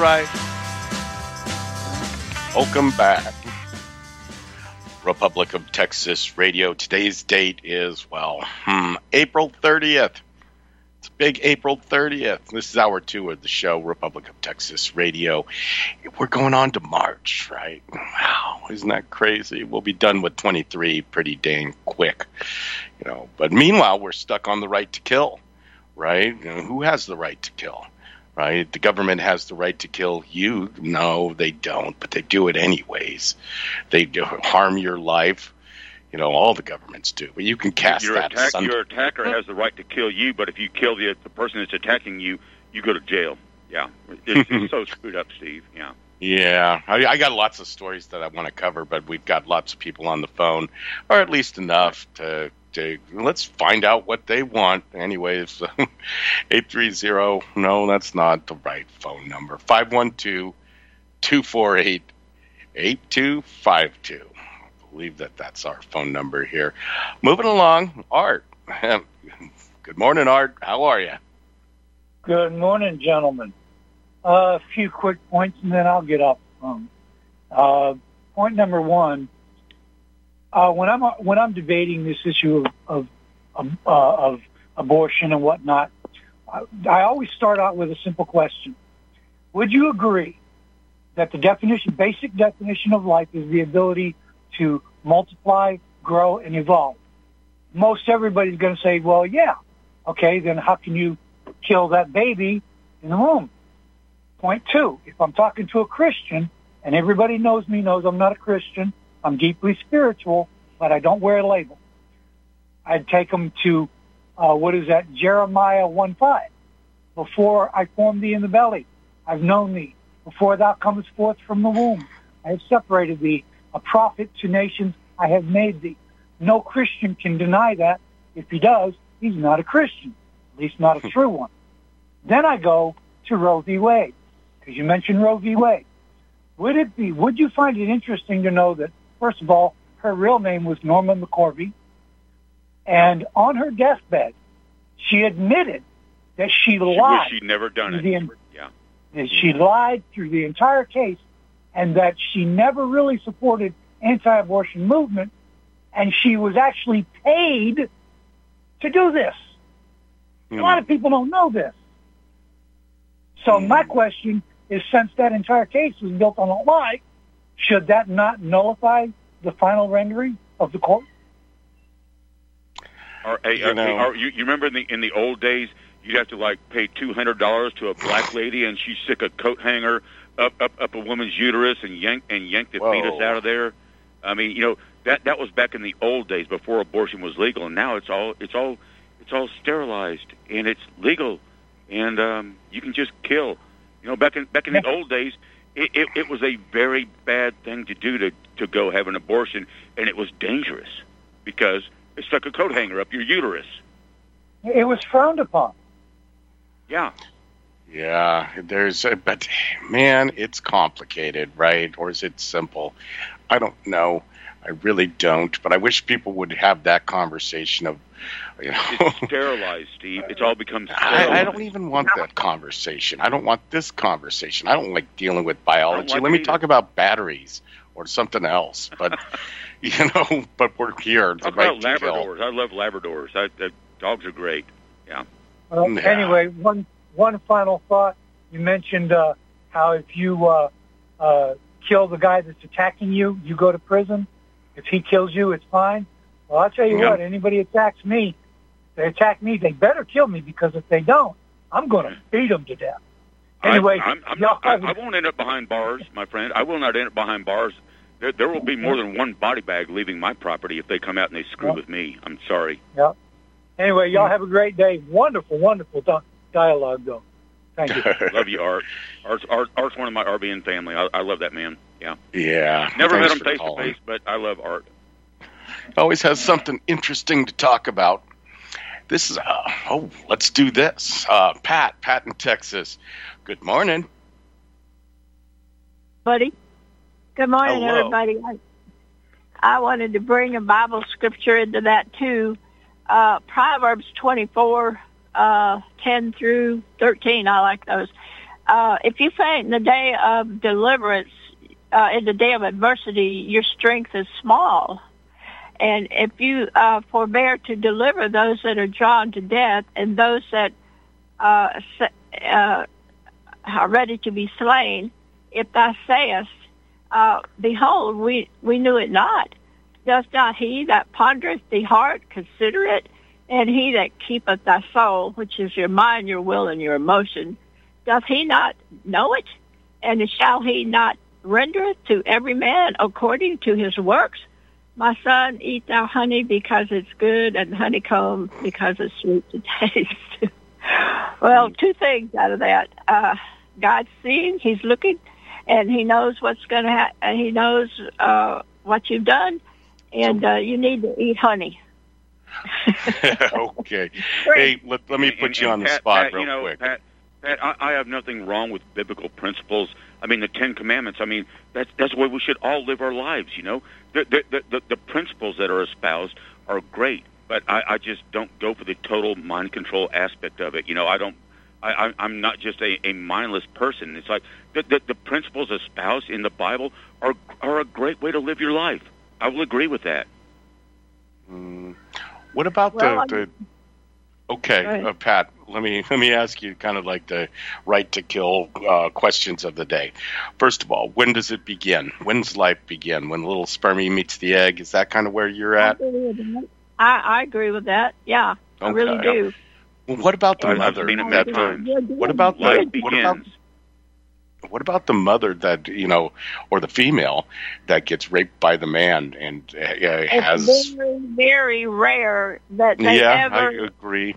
right. Welcome back. Republic of Texas Radio. Today's date is, well, hmm, April 30th. It's big April 30th. This is hour two of the show, Republic of Texas Radio. We're going on to March, right? Wow, isn't that crazy? We'll be done with 23 pretty dang quick, you know. But meanwhile, we're stuck on the right to kill, right? You know, who has the right to kill? Right? The government has the right to kill you. No, they don't, but they do it anyways. They do harm your life. You know, all the governments do, but you can cast your that. Attack, your attacker has the right to kill you, but if you kill the the person that's attacking you, you go to jail. Yeah, it's, it's so screwed up, Steve. Yeah. Yeah, I, I got lots of stories that I want to cover, but we've got lots of people on the phone, or at least enough to let's find out what they want. Anyways, eight three zero. No, that's not the right phone number. Five one two two four eight eight two five two. I believe that that's our phone number here. Moving along, Art. Good morning, Art. How are you? Good morning, gentlemen. Uh, a few quick points, and then I'll get off the phone. Uh, point number one: uh, when I'm when I'm debating this issue of of, uh, of abortion and whatnot, I, I always start out with a simple question: Would you agree that the definition, basic definition of life, is the ability to multiply, grow, and evolve? Most everybody's going to say, "Well, yeah." Okay, then how can you kill that baby in the womb? Point two, if I'm talking to a Christian, and everybody knows me, knows I'm not a Christian, I'm deeply spiritual, but I don't wear a label. I'd take them to, uh, what is that, Jeremiah 1.5. Before I formed thee in the belly, I've known thee. Before thou comest forth from the womb, I have separated thee. A prophet to nations, I have made thee. No Christian can deny that. If he does, he's not a Christian, at least not a true one. Then I go to Roe v. Wade, because you mentioned Roe v. Wade. Would it be, would you find it interesting to know that, first of all, her real name was Norma McCorvey, and on her deathbed, she admitted that she She lied. she'd never done it. The- Yeah. that she lied through the entire case, and that she never really supported anti-abortion movement, and she was actually paid to do this. A hmm. lot of people don't know this. So hmm. my question is, since that entire case was built on a lie, should that not nullify the final rendering of the court? Or, hey, You uh, know- or you, you remember in the in the old days, you'd have to like pay two hundred dollars to a black lady, and she'd stick a coat hanger up up up a woman's uterus and yank and yank the Whoa. fetus out of there. I mean, you know that that was back in the old days before abortion was legal, and now it's all it's all it's all sterilized and it's legal, and um, you can just kill. You know, back in back in the old days, it, it, it was a very bad thing to do to to go have an abortion, and it was dangerous because it stuck a coat hanger up your uterus. It was frowned upon. Yeah, Yeah, there's, a, but man, it's complicated, right? Or is it simple? I don't know. I really don't. But I wish people would have that conversation of, you know, it's sterilized, Steve. It's all become I. I don't even want that conversation. I don't want this conversation. I don't like dealing with biology. Let me it talk about batteries or something else. But you know, but we're here. The Talk right about to kill. Labradors. I love Labradors. I, the dogs are great. Uh, Yeah. Anyway, one one final thought. You mentioned uh, how if you uh, uh, kill the guy that's attacking you, you go to prison. If he kills you, it's fine. Well, I'll tell you Yeah. what. Anybody attacks me, they attack me. They better kill me because if they don't, I'm going to beat them to death. Anyway, I, I'm, I'm not, I, I won't end up behind bars, my friend. I will not end up behind bars. There, there will be more than one body bag leaving my property if they come out and they screw Yeah. with me. I'm sorry. Anyway, y'all have a great day. Wonderful, wonderful dialogue, though. Thank you. Love you, Art. Art's, Art. Art's one of my RBN family. I, I love that man. Yeah. yeah. Never Thanks met him for face to face, but I love Art. always has something interesting to talk about. This is uh, oh, let's do this. Uh, Pat, Pat in Texas. Good morning. buddy. Good morning, Hello. everybody. I, I wanted to bring a Bible scripture into that too. Uh, Proverbs 24, uh, 10 through 13. I like those. uh, if you faint in the day of deliverance, uh, in the day of adversity, your strength is small. And if you uh, forbear to deliver those that are drawn to death and those that uh, uh, are ready to be slain, if thou sayest, uh, Behold, we, we knew it not. Does not he that pondereth the heart consider it? And he that keepeth thy soul, which is your mind, your will, and your emotion, doth he not know it? And shall he not render it to every man according to his works? My son, eat thou honey because it's good, and honeycomb because it's sweet to taste. well, two things out of that. Uh, God's seeing, He's looking, and He knows what's going to happen. He knows uh, what you've done, and uh, you need to eat honey. okay. Hey, let, let me put and, you and on the spot Pat, real you know, quick. Pat, Pat, I, I have nothing wrong with biblical principles. I mean, the Ten Commandments. I mean, that's that's the way we should all live our lives. You know, the the the, the, the principles that are espoused are great, but I, I just don't go for the total mind control aspect of it. You know, I don't. I, I- I'm not just a, a mindless person. It's like the, the the principles espoused in the Bible are are a great way to live your life. I will agree with that. Mm, what about Well, the, the okay, uh, Pat? Let me let me ask you kind of like the right to kill uh, questions of the day. First of all, when does it begin? When does life begin? When the little spermie meets the egg? Is that kind of where you're I at? agree with that. I, I agree with that. Yeah, I really Okay. do. Well, what about the I've mother? seen that many the- what about the Life what about begins. What about the mother that you know, or the female that gets raped by the man and uh, has? It's very, very rare that they yeah, ever I agree.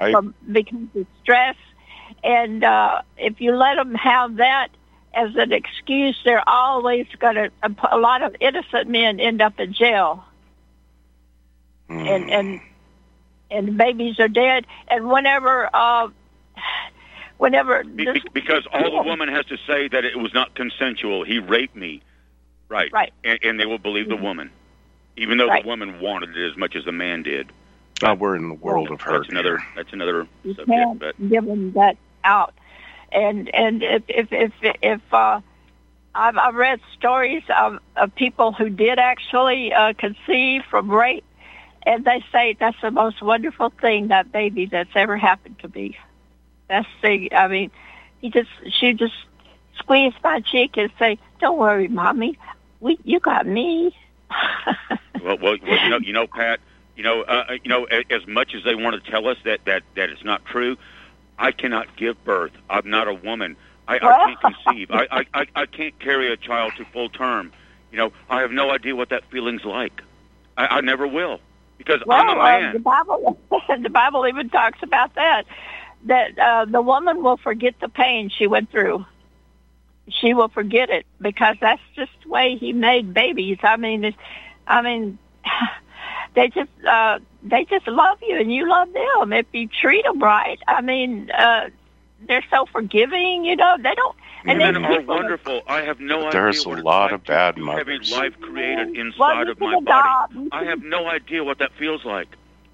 I- from because of stress. And uh, if you let them have that as an excuse, they're always going to. A lot of innocent men end up in jail, Mm. and and and babies are dead. And whenever, uh, whenever Be- this, be- because all the woman has to say that it was not consensual. He raped me, right? Right. And, and they will believe the woman, even though Right. the woman wanted it as much as the man did. Uh, we're in the world of hurt. That's another. That's another you subject. can't But give them that out. And and if if if, if uh, I've I've read stories of, of people who did actually uh, conceive from rape, and they say that's the most wonderful thing that baby that's ever happened to me. That's the I mean, he just she just squeezed my cheek and say, "Don't worry, mommy, we you got me." well, well, well, you know, you know, Pat. You know, uh, you know, a- as much as they want to tell us that that that it's not true, I cannot give birth. I'm not a woman. I, I can't conceive. I, I I can't carry a child to full term. You know, I have no idea what that feeling's like. I, I never will because Well, I'm a uh, man. the Bible, the Bible even talks about that. That uh, the woman will forget the pain she went through. She will forget it because that's just the way He made babies. I mean, it's, I mean, they just uh, they just love you and you love them if you treat them right. I mean, uh, they're so forgiving. You know, they don't. And Women are people- wonderful. I have no idea. There's a lot like of bad to have a life created Well, inside you of can my body. I have no idea what that feels like.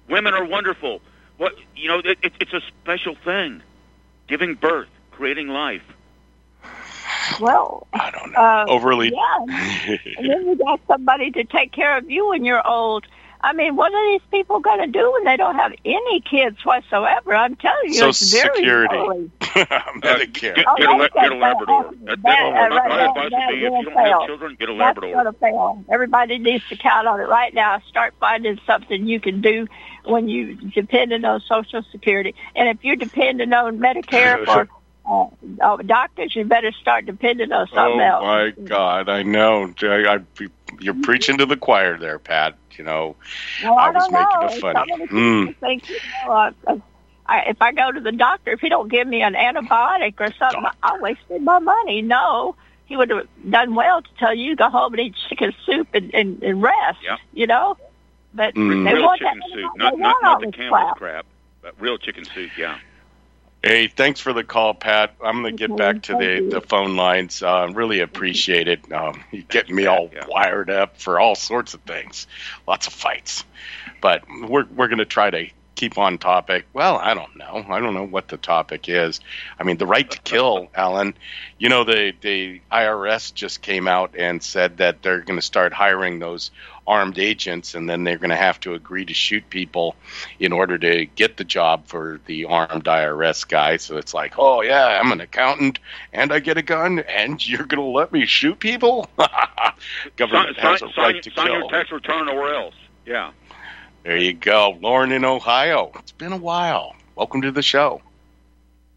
Women are wonderful. What you know, it, it, it's a special thing. Giving birth, creating life. Well, I don't know. uh, Overly. yeah. and then you got somebody to take care of you when you're old. I mean, what are these people going to do when they don't have any kids whatsoever? I'm telling you, Social it's very Security. lonely. Medicare. Get, Oh, get, a, la- get a Labrador. fail. That, That- that, uh, my, right, my advice would be if you don't have children, get a That's Labrador. going to fail. Everybody needs to count on it right now. Start finding something you can do when you depending on Social Security. And if you're depending on Medicare for uh, uh, doctors, you better start depending on Oh something else. my God! I know. I, I, you're preaching to the choir there, Pat. You know. Well, I I, was don't making know. it funny. Some of the people think, you know, uh, uh, I, if I go to the doctor, if he don't give me an antibiotic or something, I wasted my money. No, he would have done well to tell you go home and eat chicken soup and, and, and rest. Yeah. You know, but Mm. they real want chicken that, soup, they not not, not the this Campbell's crap. crap, but real chicken soup. Yeah. Hey, thanks for the call, Pat. I'm going to get Okay, back to the, you. the phone lines. Uh, really appreciate it. Um, you getting me all Yeah. wired up for all sorts of things. Lots of fights. But we're, we're going to try to keep on topic. Well, I don't know. I don't know what the topic is. I mean, the right to kill, Alan. You know, the the IRS just came out and said that they're going to start hiring those armed agents, and then they're going to have to agree to shoot people in order to get the job for the armed IRS guy. So it's like, oh yeah, I'm an accountant, and I get a gun, and you're going to let me shoot people? Government sign, has a sign, right to sign kill. your tax return or else. Yeah. There you go, Lauren in Ohio. It's been a while. Welcome to the show.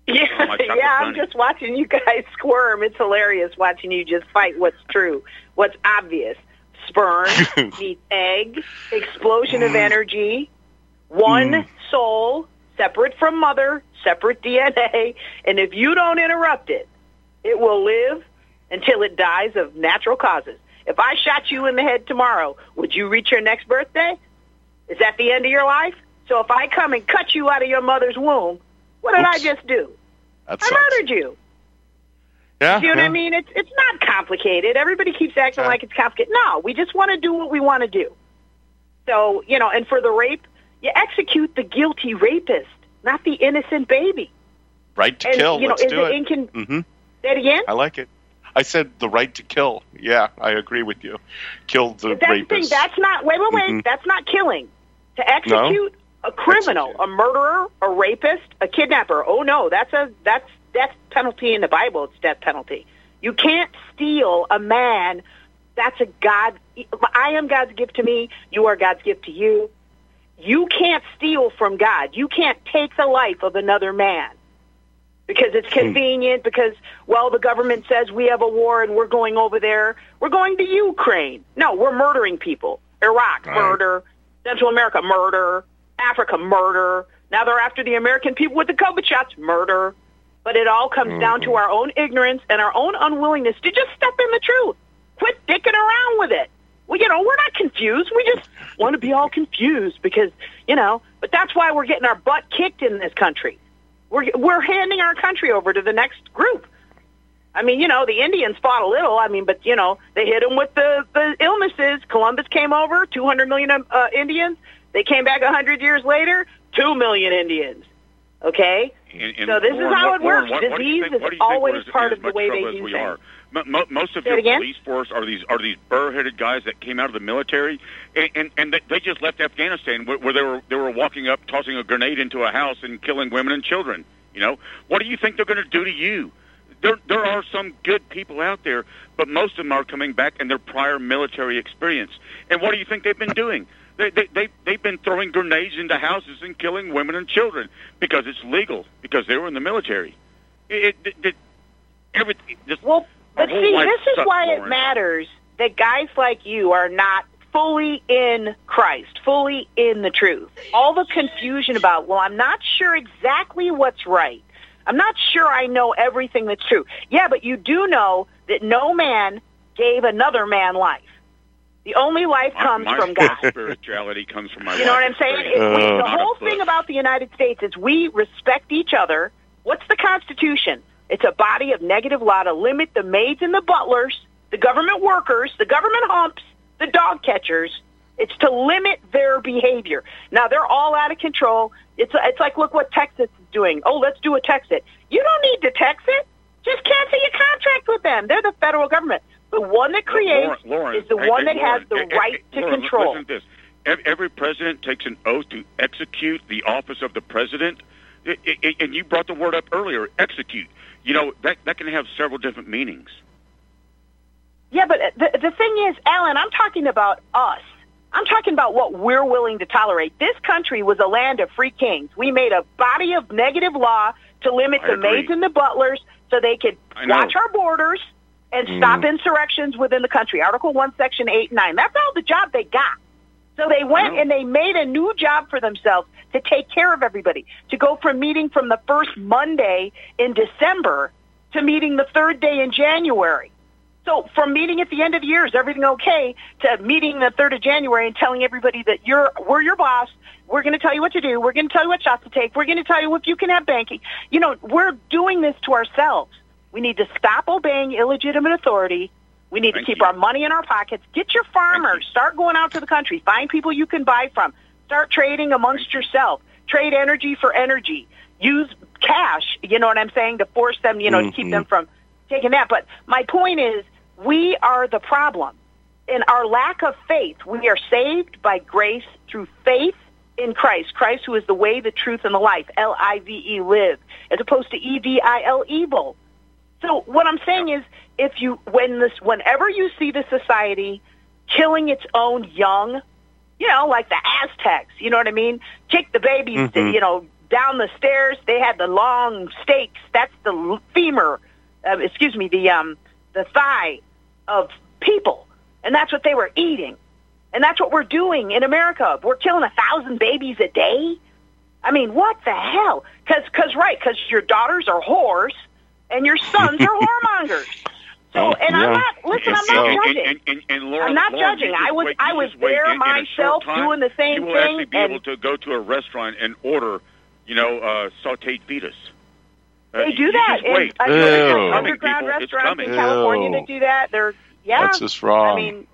Yeah, Oh, yeah. I'm just watching you guys squirm. It's hilarious watching you just fight what's true, what's obvious. Sperm meets egg, explosion of energy, one Mm. soul, separate from mother, separate DNA, and if you don't interrupt it, it will live until it dies of natural causes. If I shot you in the head tomorrow, would you reach your next birthday? Is that the end of your life? So if I come and cut you out of your mother's womb, what did I just do? That I sucks. murdered you. Yeah, You know what yeah. I mean? It's it's not complicated. Everybody keeps acting Yeah. like it's complicated. No, we just want to do what we want to do. So you know, and for the rape, you execute the guilty rapist, not the innocent baby. Right to and kill. you know, Let's is do it incon- hmm Say it again. I like it. I said the right to kill. Yeah, I agree with you. Kill the That's the thing. rapist. That's not. Wait, wait, wait. Mhm. That's not killing. To execute a criminal, Execute. a murderer, a rapist, a kidnapper. Oh no, that's a that's death penalty in the Bible. It's death penalty. You can't steal a man. That's a God. I am God's gift to me. You are God's gift to you. You can't steal from God. You can't take the life of another man because it's hmm. convenient. Because well, the government says we have a war and we're going over there. We're going to Ukraine. No, we're murdering people. Iraq, Right. murder. Central America, murder. Africa, murder. Now they're after the American people with the COVID shots, murder. But it all comes down to mm-hmm. our own ignorance and our own unwillingness to just step in the truth. Quit dicking around with it. Well, you know, we're not confused. We just want to be all confused because, you know, but that's why we're getting our butt kicked in this country. We're we're handing our country over to the next group. I mean, you know, the Indians fought a little. I mean, but you know, they hit them with the the illnesses. Columbus came over, 200 million uh, Indians. They came back a 100 years later, 2 million Indians. Okay? And, and So this is how it works. What, what Disease think, is what do you think always part of the way they do things. are? Mo- mo- most of Say your police force are these are these burr-headed guys that came out of the military, and and, and they- they just left Afghanistan where, where they were they were walking up, tossing a grenade into a house and killing women and children. You know, what do you think they're going to do to you? There there are some good people out there, but most of them are coming back in their prior military experience. And what do you think they've been doing? They, they, they, they've been throwing grenades into houses and killing women and children because it's legal, because they were in the military. It, it, it, everything, just, Well, but see, this is why it matters that guys like you are not fully in Christ, fully in the truth. All the confusion about, well, I'm not sure exactly what's right. I'm not sure I know everything that's true. Yeah, but you do know that no man gave another man life. The only life comes my, from God. spirituality comes from my You know what I'm saying? experience. It- we- Uh, the whole thing about the United States is we respect each other. What's the Constitution? It's a body of negative law to limit the maids and the butlers, the government workers, the government humps, the dog catchers. It's to limit their behavior. Now they're all out of control. It's it's like look what Texas doing. Oh, let's do a Texit. You don't need to text it. Just cancel your contract with them. They're the federal government. The one that creates Lauren, Lauren, is the hey, one hey, that Lauren, has the hey, right to control. Listen to this. Every president takes an oath to execute the office of the president. And you brought the word up earlier, execute. You know, that, that can have several different meanings. Yeah, but the the thing is, Alan, I'm talking about us. I'm talking about what we're willing to tolerate. This country was a land of free kings. We made a body of negative law to limit I the agree. maids and the butlers so they could watch our borders and mm-hmm. stop insurrections within the country. Article 1, Section 8 and 9. That's all the job they got. So they went and they made a new job for themselves to take care of everybody, to go from meeting from the first Monday in December to meeting the third day in January. So from meeting at the end of the year, is everything okay, to meeting the 3rd of January and telling everybody that you're, we're your boss, we're going to tell you what to do, we're going to tell you what shots to take, we're going to tell you if you can have banking. You know, we're doing this to ourselves. We need to stop obeying illegitimate authority. We need Thank to keep you. our money in our pockets. Get your farmers. Start going out to the country. Find people you can buy from. Start trading amongst yourself. trade energy for energy, use cash. You know what I'm saying to force them, you know, to keep Mhm. them from taking that. But my point is, we are the problem. In our lack of faith, we are saved by grace through faith in Christ. Christ, who is the way, the truth, and the life. L I V E, live, as opposed to E V I L, evil. So what I'm saying is, if you when this whenever you see the society killing its own young, you know, like the Aztecs, you know what I mean? Kick the babies, Mhm. you know, down the stairs. They had the long stakes. That's the femur, uh, excuse me, the um the thigh of people, and that's what they were eating, and that's what we're doing in America. We're killing a thousand babies a day. I mean, what the hell? Because, cause, right, because your daughters are whores and your sons are whoremongers. So, Oh, and I'm not, listen, I'm not judging. and, and, and Laura, I'm not Laura, judging. I was- wait- I was there In- in myself time, doing the same thing. you will thing, actually be and- able to go to a restaurant and order, you know, uh, sautéed fetus. Uh, They do that. Just in, wait. I know Ew. there's Coming, underground people. It's restaurants in. California Ew. that do that. They're, yeah. That's just wrong. I mean,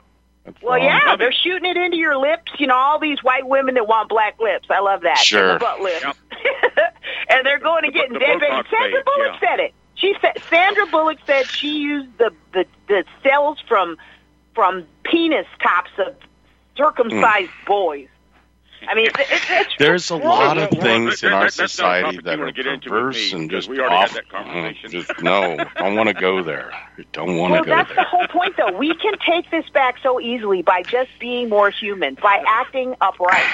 That's well, wrong. yeah, Coming. they're shooting it into your lips. You know, all these white women that want black lips. I love that. Sure. And the butt lips. and they're going to The- getting the dead babies. Botox Sandra phase, Bullock yeah. said it. She said Sandra Bullock said she used the the, the cells from from penis tops of circumcised boys. I mean, it's, it's, it's There's a lot of things in our that- that's not a society that are wanna get into with perverse and just we that mm-hmm. conversation. Just no, don't want to go there. Don't want to Well, go that's there. the whole point, though. We can take this back so easily by just being more human, by acting upright,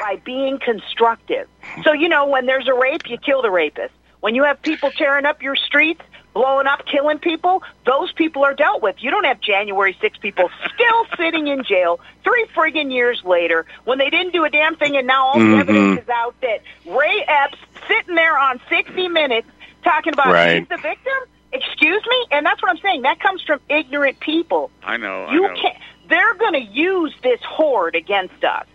by being constructive. So, you know, when there's a rape, you kill the rapist. When you have people tearing up your streets, blowing up, killing people, those people are dealt with. You don't have January 6 people still sitting in jail three friggin' years later when they didn't do a damn thing, and now all the Mhm. evidence is out that Ray Epps sitting there on 60 Minutes talking about Right. he's the victim. Excuse me, and that's what I'm saying. That comes from ignorant people. I know. I You know. can't. They're going to use this horde against us.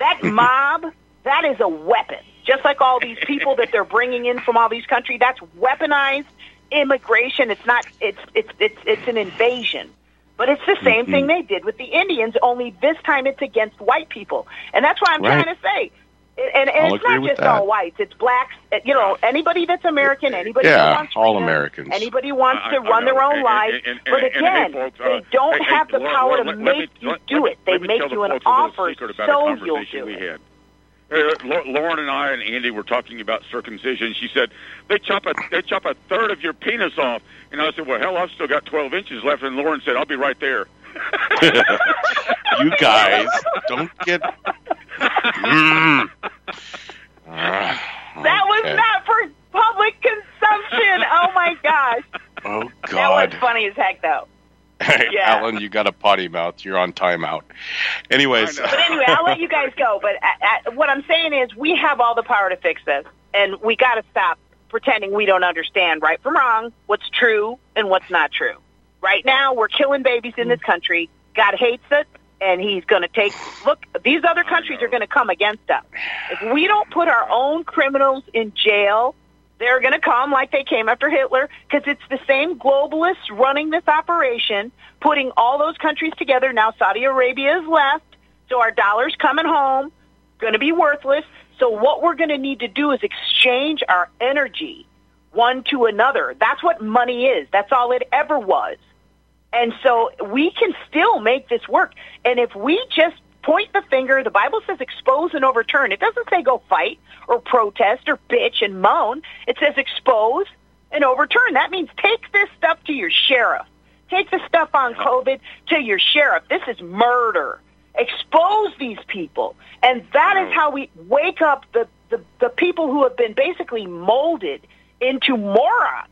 That mob, that is a weapon. Just like all these people that they're bringing in from all these countries, that's weaponized immigration. It's not. It's it's it's it's an invasion. But it's the same thing they did with the Indians. Only this time it's against white people, and that's why I'm Right. trying to say. And, and I'll it's not just that. all whites; it's blacks. uh, You know, anybody that's American, anybody Yeah, who wants all freedom, Americans. anybody wants I- to I run their know. own And- life. and- and- but and- and, again, hey, folks, uh, they don't hey, hey, have the Laura, power Laura, to let- let make me- you let- do let it. They make the you an folks a little offer, secret about a so you'll conversation do we it. Had. Uh, Lauren and I and Andy were talking about circumcision. She said they chop a they chop a third of your penis off, and I said, "Well, hell, I've still got 12 inches left." And Lauren said, "I'll be right there." you guys don't get. Mm. That was not for public consumption. oh my gosh, Oh god! that God. was funny as heck, though. Hey, Yeah. Alan, you got a potty mouth. You're on timeout. Anyways, But anyway, I'll let you guys go. But uh, what I'm saying is, we have all the power to fix this, and we got to stop pretending we don't understand right from wrong, what's true and what's not true. Right now, we're killing babies in this country. God hates it, and He's going to take. Look, these other countries are going to come against us. If we don't put our own criminals in jail, they're going to come like they came after Hitler because it's the same globalists running this operation, putting all those countries together. Now Saudi Arabia is left, so our dollar's coming home, going to be worthless. So what we're going to need to do is exchange our energy one to another. That's what money is. That's all it ever was. And so we can still make this work. And if we just point the finger, the Bible says expose and overturn. It doesn't say go fight or protest or bitch and moan. It says expose and overturn. That means take this stuff to your sheriff. Take the stuff on COVID to your sheriff. This is murder. Expose these people. And that is how we wake up the, the, the people who have been basically molded into morons.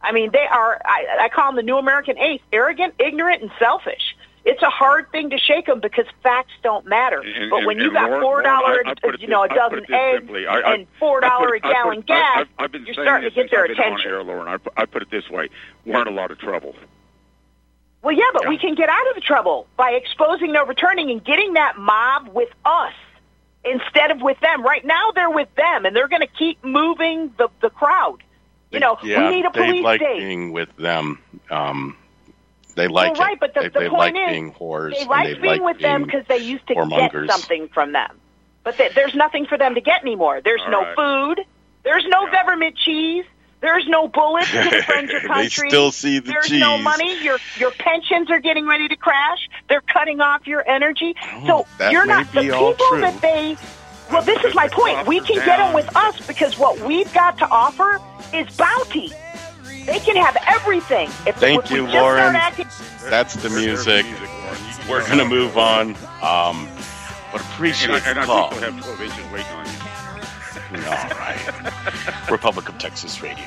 I mean, they are, I, I call them the new American ace, arrogant, ignorant, and selfish. It's a hard thing to shake them because facts don't matter. And- but and- when you and got Lauren- four dollar, put you know, a this- I put dozen eggs. I- I- and four dollar a it- I gallon gas, I- I've, I've been you're starting to get since their I've been attention. On air, Lauren. I, pu- I put it this way: we're in a lot of trouble. Well, yeah, but Yeah. we can get out of the trouble by exposing and overturning and getting that mob with us instead of with them. Right now, they're with them, and they're going to keep moving the the crowd. You know, yeah, we need a they police like state. being with them. Um, they like well, right, it. but the, they the they point like is, being whores. they like they being like with them because they used to get something from them. but th- there's nothing for them to get anymore. There's All no right. food. There's no Yeah. government cheese. There's no bullets to defend your country. They still see the There's no money. Your your pensions are getting ready to crash. They're cutting off your energy. so Oh, that you're not the people true. that they. Well, this is my point. We can get them with us because what we've got to offer is bounty. They can have everything. If, Thank if we you, just Lauren. acting- That's the music. Lauren. You can We're gonna move on. Um, but appreciate And, I, and the I call. still have 12 waiting on you. All right. Republic of Texas Radio.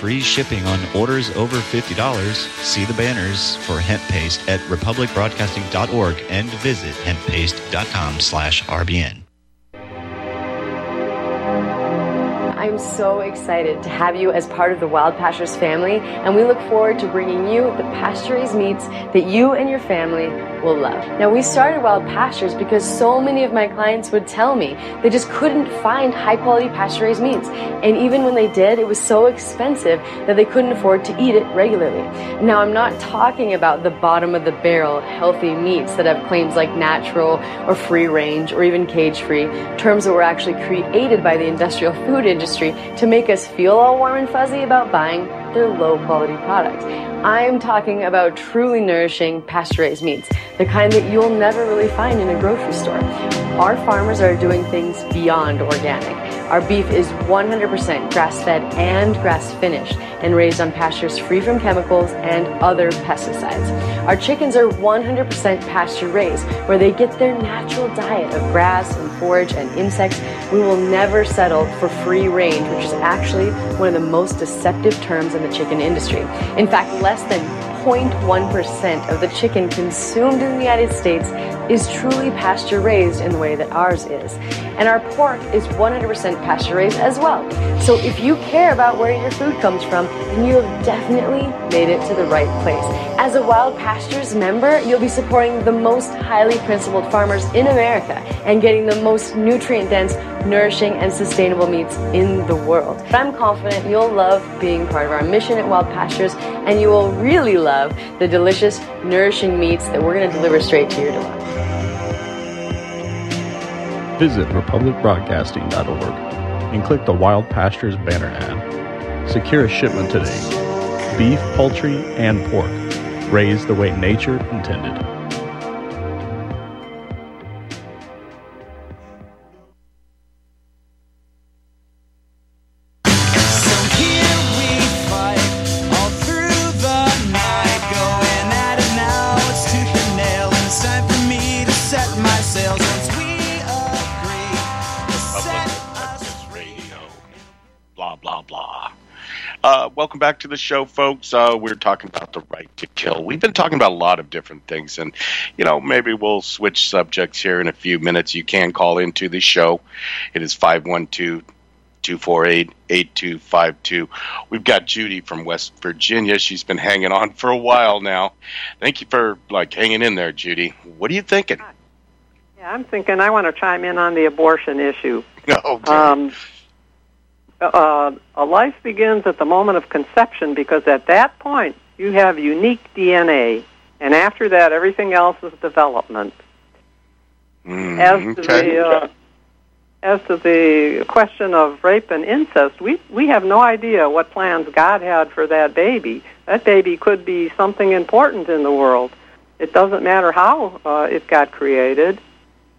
Free shipping on orders over $50. See the banners for hemp paste at republicbroadcasting.org and visit hemppaste.com slash RBN. I'm so excited to have you as part of the Wild Pastures family, and we look forward to bringing you the pasture raised meats that you and your family will love. Now, we started Wild Pastures because so many of my clients would tell me they just couldn't find high quality pasture raised meats. And even when they did, it was so expensive that they couldn't afford to eat it regularly. Now, I'm not talking about the bottom of the barrel healthy meats that have claims like natural or free range or even cage free, terms that were actually created by the industrial food industry to make us feel all warm and fuzzy about buying their low quality products. I'm talking about truly nourishing pasture raised meats, the kind that you'll never really find in a grocery store. Our farmers are doing things beyond organic. Our beef is 100% grass fed and grass finished and raised on pastures free from chemicals and other pesticides. Our chickens are 100% pasture raised, where they get their natural diet of grass and forage and insects. We will never settle for free range, which is actually one of the most deceptive terms in the chicken industry. In fact, less than 0.1% of the chicken consumed in the United States is truly pasture raised in the way that ours is. And our pork is 100% pasture raised as well. So if you care about where your food comes from, then you have definitely made it to the right place. As a Wild Pastures member, you'll be supporting the most highly principled farmers in America and getting the most nutrient dense, nourishing, and sustainable meats in the world. But I'm confident you'll love being part of our mission at Wild Pastures and you will really love the delicious, nourishing meats that we're going to deliver straight to your door. Visit republicbroadcasting.org and click the Wild Pastures banner ad. Secure a shipment today. Beef, poultry, and pork, raised the way nature intended. The show, folks. Uh, we're talking about the right to kill. We've been talking about a lot of different things, and you know, maybe we'll switch subjects here in a few minutes. You can call into the show. It is 512 248 8252. We've got Judy from West Virginia. She's been hanging on for a while now. Thank you for like hanging in there, Judy. What are you thinking? Yeah, I'm thinking I want to chime in on the abortion issue. Okay. Um, uh, a life begins at the moment of conception because at that point you have unique DNA, and after that everything else is development. Mm, As to okay. the uh, as to the question of rape and incest, we we have no idea what plans God had for that baby. That baby could be something important in the world. It doesn't matter how uh, it got created.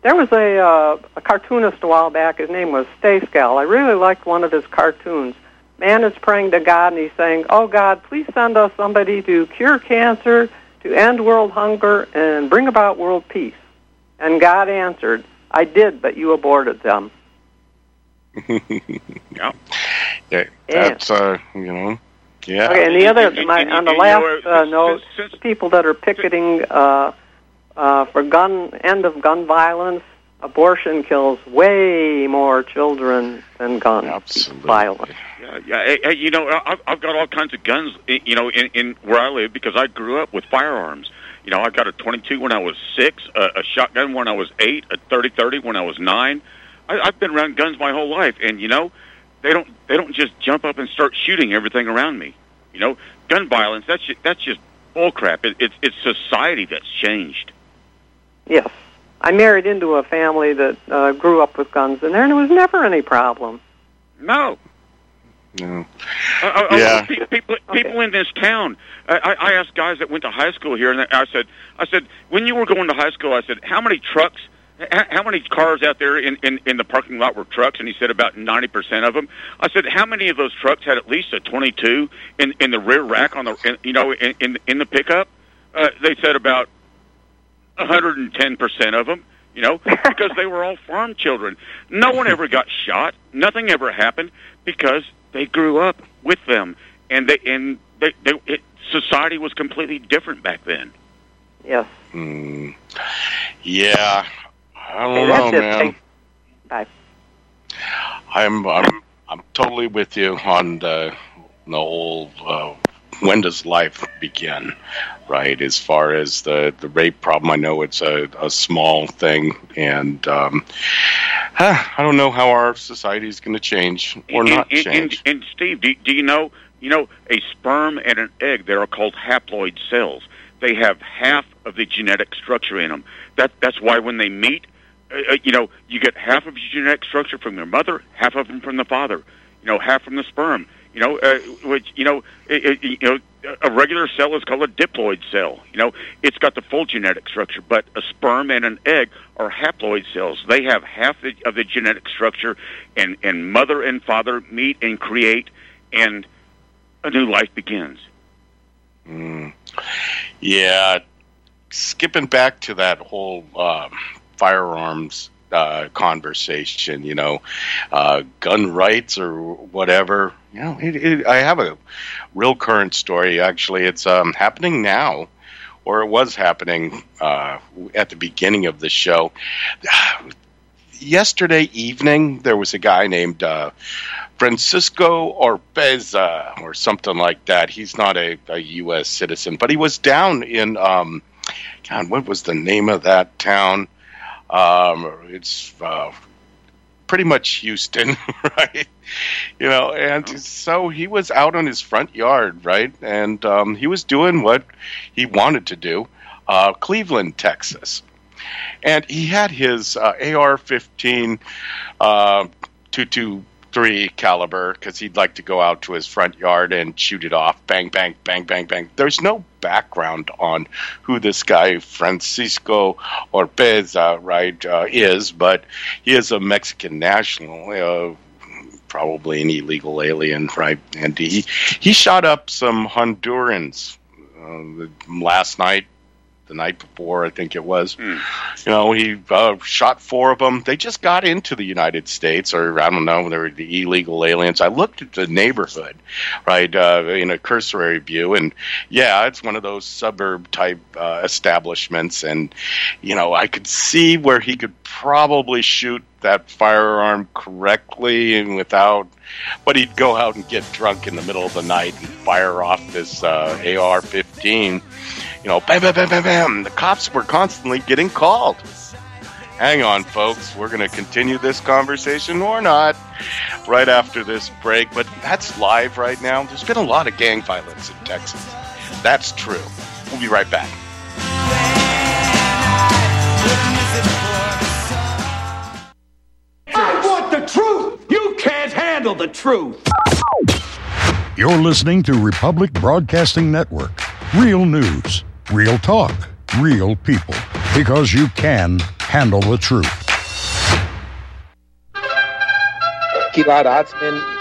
There was a uh, a cartoonist a while back. His name was Stayscale. I really liked one of his cartoons. Man is praying to God, and he's saying, "Oh God, please send us somebody to cure cancer, to end world hunger, and bring about world peace." And God answered, "I did, but you aborted them." yeah. yeah, that's uh, you know, yeah. Okay, and the other, And- and- my, on the and, you know, last uh, uh, note, people that are picketing uh, uh, for gun end of gun violence, abortion kills way more children than gun Absolutely. violence. Yeah, yeah. Hey, hey, you know, I- I've, I've got all kinds of guns, you know, in, in where I live because I grew up with firearms. You know, I got a 22 when I was six, a, a shotgun when I was eight, a 30-30 when I was nine. I, I've been around guns my whole life, and you know, they don't they don't just jump up and start shooting everything around me. You know, gun violence that's just, that's just bullcrap. It, it's it's society that's changed. Yes. I married into a family that uh, grew up with guns in there, and there was never any problem. No, No. Uh, uh, uh, Yeah. pe- people, people in this town. I, I I asked guys that went to high school here, and I said, I said, when you were going to high school, I said, how many trucks, how many cars out there in, in, in the parking lot were trucks? And he said about ninety percent of them. I said, how many of those trucks had at least a twenty-two in in the rear rack on the, in, you know, in in, in the pickup? Uh, they said about hundred and ten percent of them. You know, because they were all farm children. No one ever got shot. Nothing ever happened because they grew up with them, and they and they, they it, society was completely different back then. Yes. Hmm. Yeah. I don't Hey, know, that's it. man. Bye. I'm I'm I'm totally with you on the the whole uh, when does life begin, right? As far as the the rape problem, I know it's a, a small thing, and um, huh, I don't know how our society is going to change or and, not and, change. And, and Steve, do, do you know? You know, a sperm and an egg they are called haploid cells. They have half of the genetic structure in them. That that's why when they meet, uh, uh, you know, you get half of your genetic structure from their mother, half of them from the father. You know, half from the sperm. You know, uh, which you know, it, it, you know, a regular cell is called a diploid cell. You know, it's got the full genetic structure, but a sperm and an egg are haploid cells. They have half the, of the genetic structure, and and mother and father meet and create, and a new life begins. Mm. Yeah, skipping back to that whole um, firearms uh, conversation, you know, uh, gun rights or whatever. Know, it, it, I have a real current story. Actually, it's um, happening now, or it was happening uh, at the beginning of the show. Yesterday evening, there was a guy named uh, Francisco Oropeza or something like that. He's not a, a U.S. citizen, but he was down in, um, God, what was the name of that town? Um, it's uh, pretty much Houston, right? You know, and so he was out on his front yard, right? And um, he was doing what he wanted to do, uh, Cleveland, Texas. And he had his uh, AR-15 uh, 223 caliber because he'd like to go out to his front yard and shoot it off. Bang, bang, bang, bang, bang. There's no background on who this guy Francisco Oropeza, right, uh, is, but he is a Mexican national. Uh, probably an illegal alien, right? And he he shot up some Hondurans uh, last night, the night before, I think it was. Hmm. You know, he uh, shot four of them. They just got into the United States, or I don't know, they were the illegal aliens. I looked at the neighborhood, right, uh, in a cursory view, and yeah, it's one of those suburb type uh, establishments, and you know, I could see where he could probably shoot that firearm correctly and without but he'd go out and get drunk in the middle of the night and fire off this uh, AR-15 you know bam bam bam bam bam. The cops were constantly getting called. Hang on folks. We're going to continue this conversation or not right after this break but that's live right now. There's been a lot of gang violence in Texas. That's true. We'll be right back. I want the truth. You can't handle the truth. You're listening to Republic Broadcasting Network. Real news, real talk, real people. Because you can handle the truth. Gilad Atzmon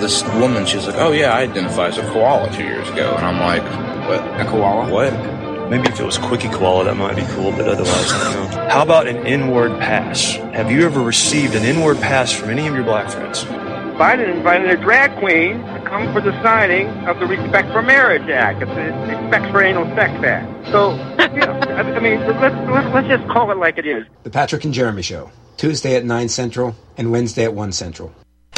This woman, she's like, oh yeah, I identify as a koala two years ago. And I'm like, what? A koala? What? Maybe if it was Quickie Koala, that might be cool, but otherwise, I don't know. How about an N-word pass? Have you ever received an inward pass from any of your black friends? Biden invited a drag queen to come for the signing of the Respect for Marriage Act. It's the Respect for Anal Sex Act. So, you know, I, I mean, let's, let's, let's just call it like it is. The Patrick and Jeremy Show, Tuesday at 9 Central and Wednesday at 1 Central.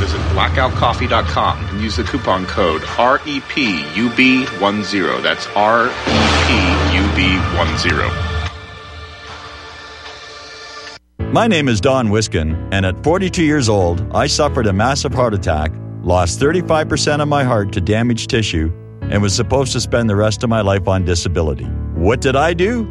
Visit blackoutcoffee.com and use the coupon code REPUB10. That's REPUB10. My name is Don Wiskin, and at 42 years old, I suffered a massive heart attack, lost 35% of my heart to damaged tissue, and was supposed to spend the rest of my life on disability. What did I do?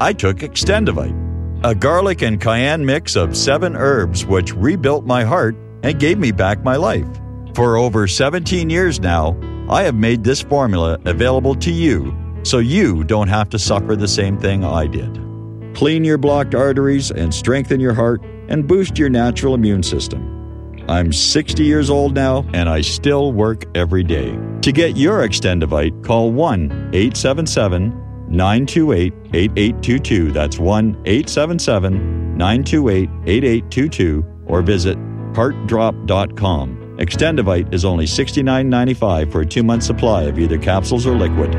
I took Extendivite, a garlic and cayenne mix of seven herbs which rebuilt my heart and gave me back my life. For over 17 years now, I have made this formula available to you so you don't have to suffer the same thing I did. Clean your blocked arteries and strengthen your heart and boost your natural immune system. I'm 60 years old now and I still work every day. To get your Extendivite, call 1 877 928 8822. That's 1 877 928 8822 or visit heartdrop.com. Extendivite is only $69.95 for a two month supply of either capsules or liquid.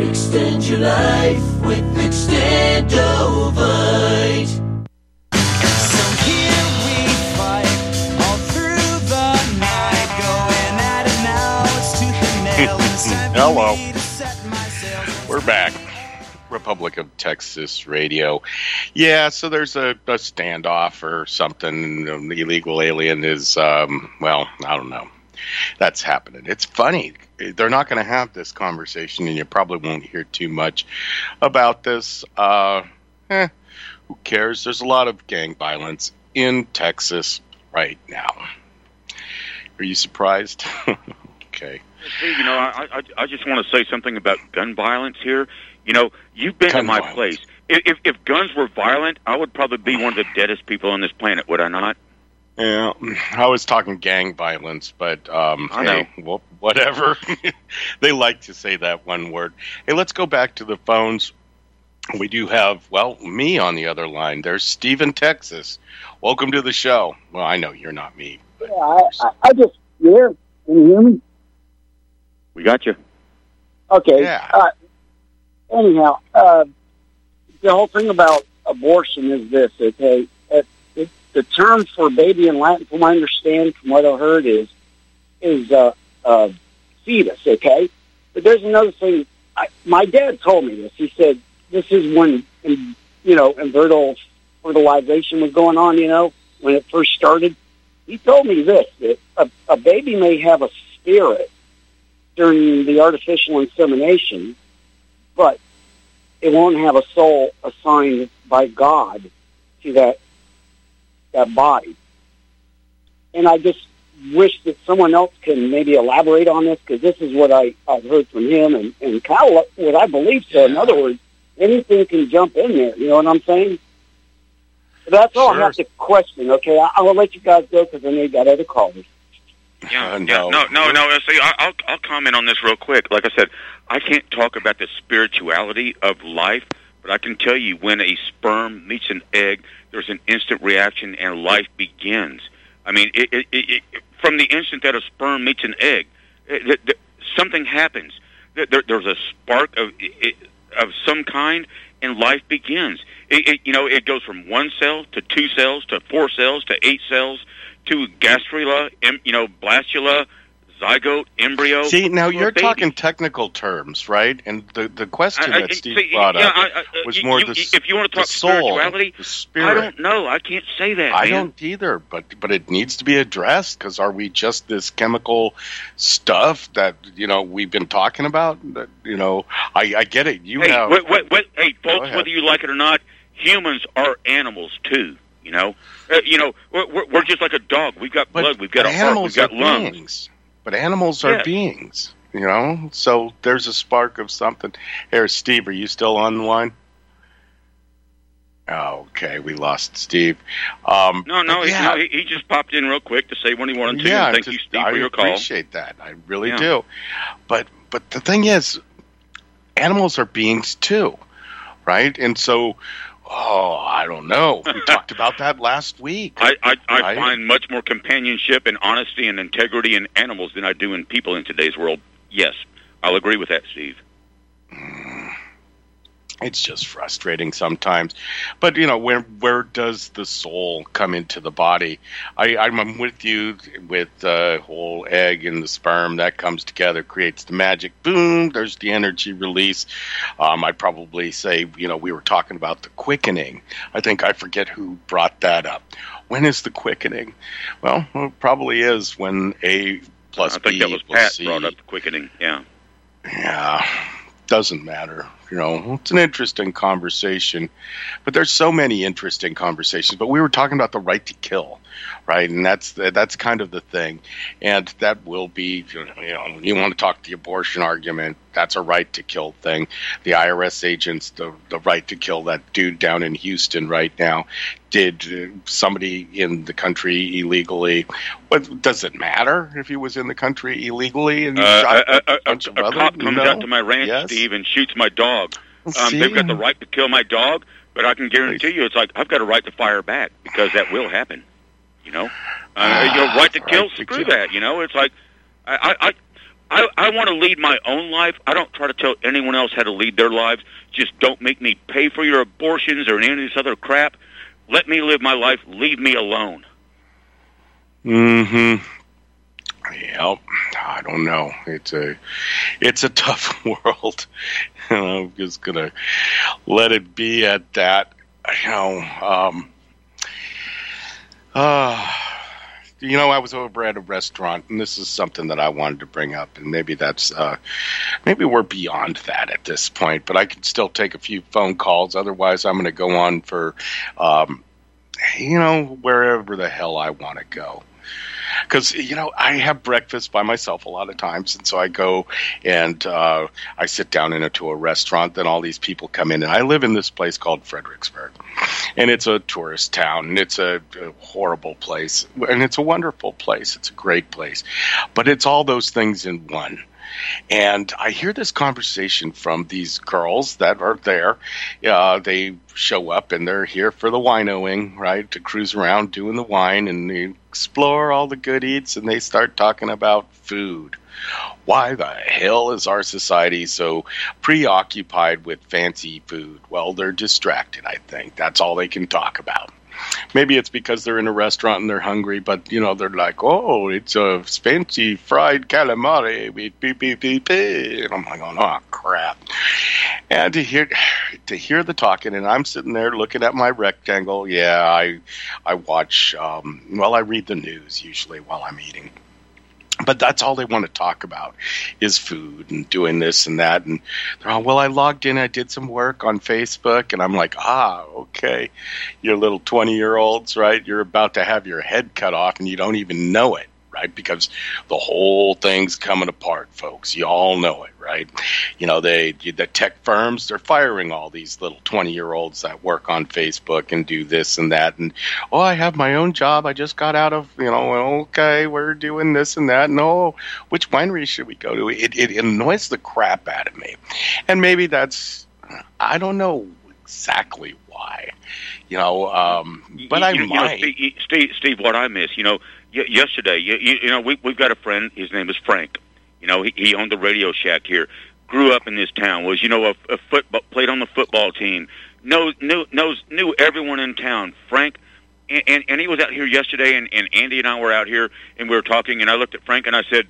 Extend your life with Extendovite. So here we fight all through the night, going at it now. It's tooth and nail. It's time for Hello. me to set myself. We're back. Republic of Texas Radio. Yeah, so there's a, a standoff or something. The illegal alien is, um, well, I don't know. That's happening. It's funny. They're not going to have this conversation, and you probably won't hear too much about this. Uh, eh, who cares? There's a lot of gang violence in Texas right now. Are you surprised? okay. You know, I, I I just want to say something about gun violence here. You know, you've been Gun to my violence. place. If, if if guns were violent, I would probably be one of the deadest people on this planet, would I not? Yeah, I was talking gang violence, but um, I know. hey, wh- whatever. they like to say that one word. Hey, let's go back to the phones. We do have, well, me on the other line. There's Steve in Texas. Welcome to the show. Well, I know you're not me. Yeah, I, I, I just you there? Can you hear me? We got you. Okay. Uh, anyhow, uh, the whole thing about abortion is this. Okay, it, it, the term for baby in Latin, from what I understand, from what I heard, is is uh, uh, fetus. Okay, but there's another thing. I, my dad told me this. He said this is when in, you know in vitro fertilization was going on. You know when it first started. He told me this that a, a baby may have a spirit during the artificial insemination, but it won't have a soul assigned by God to that that body. And I just wish that someone else can maybe elaborate on this because this is what I I've heard from him and and Kyle what I believe so. In other words, anything can jump in there. You know what I'm saying? That's all I have to question. Okay, I, I will let you guys go because I know you got other callers. Yeah, yeah, no, no, no. See, I'll I'll comment on this real quick. Like I said, I can't talk about the spirituality of life, but I can tell you when a sperm meets an egg, there's an instant reaction and life begins. I mean, it, it, it, it, from the instant that a sperm meets an egg, it, it, it- something happens. There- there's a spark of it, of some kind, and life begins. It, it, you know, it goes from one cell to two cells to four cells to eight cells to gastrula, em, you know, blastula, zygote, embryo. See, now you're baby. talking technical terms, right? And the the question I- I- that Steve see, brought yeah, up I- was you- more you- the if you want to the talk soul, spirituality, the spirit. I don't know. I can't say that. I man. don't either, but but it needs to be addressed because are we just this chemical stuff that you know we've been talking about? That you know, I, I get it. You hey, have what, what, what, hey, folks, whether you like it or not, humans are animals too. You know, uh, you know, we're, we're, just like a dog. We've got But- blood. We've got a heart. We've animals got lungs. beings. But animals are Yeah. beings, you know. So there's a spark of something. Here, Steve, are you still on the line? Okay, we lost Steve. Um, No, no, yeah, he, he just popped in real quick to say what he wanted to. yeah, thank just- you, Steve, I for your call. appreciate that. I really Yeah. do. But but the thing is, animals are beings too, right? And so, oh, I don't know. We talked about that last week. I, I, I Right. find much more companionship and honesty and integrity in animals than I do in people in today's world. Yes, I'll agree with that, Steve. Mm. It's just frustrating sometimes. But you know, where where does the soul come into the body? I, I'm with you with the whole egg and the sperm that comes together, creates the magic. Boom! There's the energy release. Um, I'd probably say, you know, we were talking about the quickening. I think I forget who brought that up. When is the quickening? Well, it probably is when A plus I think B that was Pat C. brought up the quickening. Yeah. Yeah, doesn't matter. You know, it's an interesting conversation, but there's so many interesting conversations. But we were talking about the right to kill, right? And that's that's kind of the thing, and that will be, you know, you want to talk the abortion argument. That's a right to kill thing. The IRS agents, the the right to kill that dude down in Houston right now. Did uh, somebody in the country illegally? What does it matter if he was in the country illegally and Uh, shot a, a, a, bunch a of other- cop comes no? out to my ranch, Yes. Steve, and shoots my dog. Um, they've got the right to kill my dog, but I can guarantee you, it's like I've got a right to fire back because that will happen. You know, uh, your right to kill, right to screw kill. that. You know, it's like I, I, I, I, I want to lead my own life. I don't try to tell anyone else how to lead their lives. Just don't make me pay for your abortions or any of this other crap. Let me live my life. Leave me alone. Hmm. Yep. I don't know. It's a, it's a tough world. I'm just gonna let it be at that. You know. Um. Uh, you know, I was over at a restaurant, and this is something that I wanted to bring up, and maybe that's, uh, maybe we're beyond that at this point, but I can still take a few phone calls. Otherwise, I'm going to go on for, um, you know, wherever the hell I want to go. Because you know, I have breakfast by myself a lot of times, and so I go and uh, I sit down into a restaurant. Then all these people come in, and I live in this place called Fredericksburg, and it's a tourist town, and it's a, a horrible place, and it's a wonderful place. It's a great place, but it's all those things in one. And I hear this conversation from these girls that are there. Uh, they show up and they're here for the winoing, right? To cruise around doing the wine and they explore all the good eats and they start talking about food. Why the hell is our society so preoccupied with fancy food? Well, they're distracted, I think. That's all they can talk about. Maybe it's because they're in a restaurant and they're hungry, but you know they're like, "Oh, it's a fancy fried calamari with beep beep beep." beep." And I'm like, "Oh crap!" And to hear to hear the talking, and I'm sitting there looking at my rectangle. Yeah, I I watch. Um, well, I read the news usually while I'm eating but that's all they want to talk about is food and doing this and that. And they're all well i logged in i did some work on facebook. And i'm like ah okay. You're little 20 year olds right? You're about to have your head cut off and you don't even know it right? Because the whole thing's coming apart, folks. You all know it, right? You know, they the tech firms they're firing all these little twenty year olds that work on Facebook and do this and that, and oh, I have my own job. I just got out of you know. Okay, we're doing this and that. No, which winery should we go to? It it annoys the crap out of me, and maybe that's I don't know exactly why. You know, um, but you, I you, might. Know, Steve, Steve, Steve, what I miss, you know, y- yesterday, you, you, know, we, we've got a friend. His name is Frank. You know, he, he owned the Radio Shack here. Grew up in this town. Was you know a, a football played on the football team. Knows knew knows knew everyone in town. Frank. And, and, and he was out here yesterday, and, and Andy and I were out here, and we were talking, and I looked at Frank, and I said,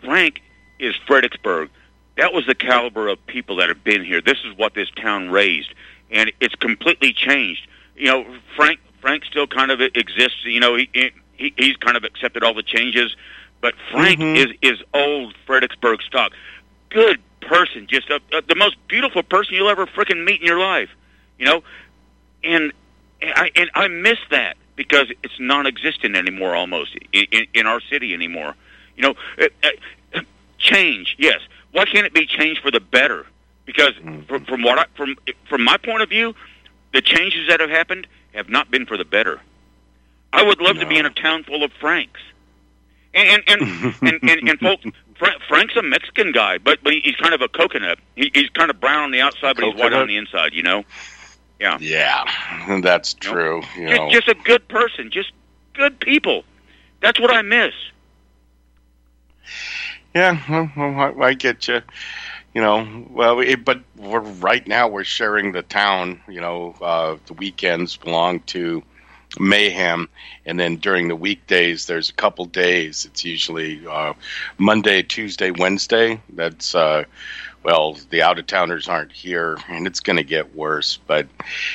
"Frank is Fredericksburg. That was the caliber of people that have been here. This is what this town raised, and it's completely changed. You know, Frank Frank still kind of exists. You know, he, he he's kind of accepted all the changes, but Frank Mhm. is is old Fredericksburg stock. Good person, just a, a, the most beautiful person you'll ever frickin' meet in your life. You know, and and I and I miss that because it's non-existent anymore, almost in, in, in our city anymore. You know, uh, uh, change, yes. Why can't it be changed for the better? Because from, from what I, from from my point of view, the changes that have happened have not been for the better. I would love to be in a town full of Franks, and and and and, and, and folks. Fra- Frank's a Mexican guy, but but he's kind of a coconut. He, he's kind of brown on the outside, but he's white on the inside. You know. Yeah. Yeah, that's true. You Just, know, just a good person, just good people. That's what I miss. Yeah, well, well, I, I get you. You know, well, it, but we're right now we're sharing the town. You know, uh, the weekends belong to Mayhem, and then during the weekdays, there's a couple days. It's usually uh, Monday, Tuesday, Wednesday. That's uh, well, the out of towners aren't here, and it's going to get worse. But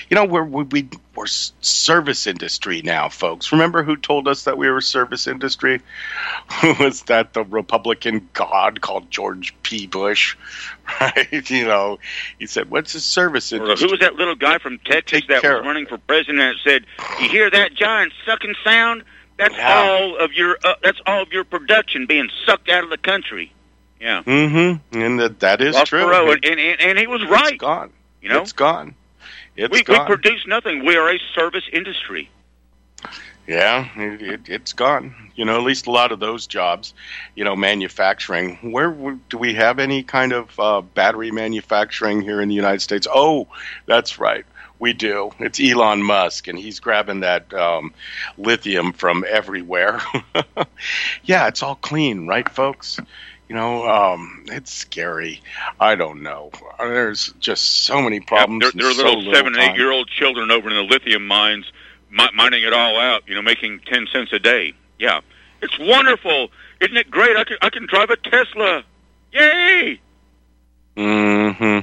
you know, we're we, we we're service industry now, folks. Remember who told us that we were service industry? Was that the Republican god called George P. Bush? Right? You know, he said, "What's a service industry?" who was that little guy from Texas that was of- running for president that said, "You hear that giant sucking sound? That's Yeah. all of your uh, that's all of your production being sucked out of the country." Yeah. Mm-hmm. And that that is Ross true. Perot, and, and, and he was right. It's gone. You know, It's gone. It's we, we produce nothing. We are a service industry. Yeah, it, it, it's gone. You know, at least a lot of those jobs, you know, manufacturing. Where w- do we have any kind of uh, battery manufacturing here in the United States? Oh, that's right. We do. It's Elon Musk, and he's grabbing that um, lithium from everywhere. yeah, it's all clean, right, folks? You know, um, it's scary. I don't know. There's just so many problems. There, there are so little little seven and eight year old children over in the lithium mines mi- mining it all out. You know, making ten cents a day. Yeah, it's wonderful, isn't it great? I can I can drive a Tesla. Yay! hmm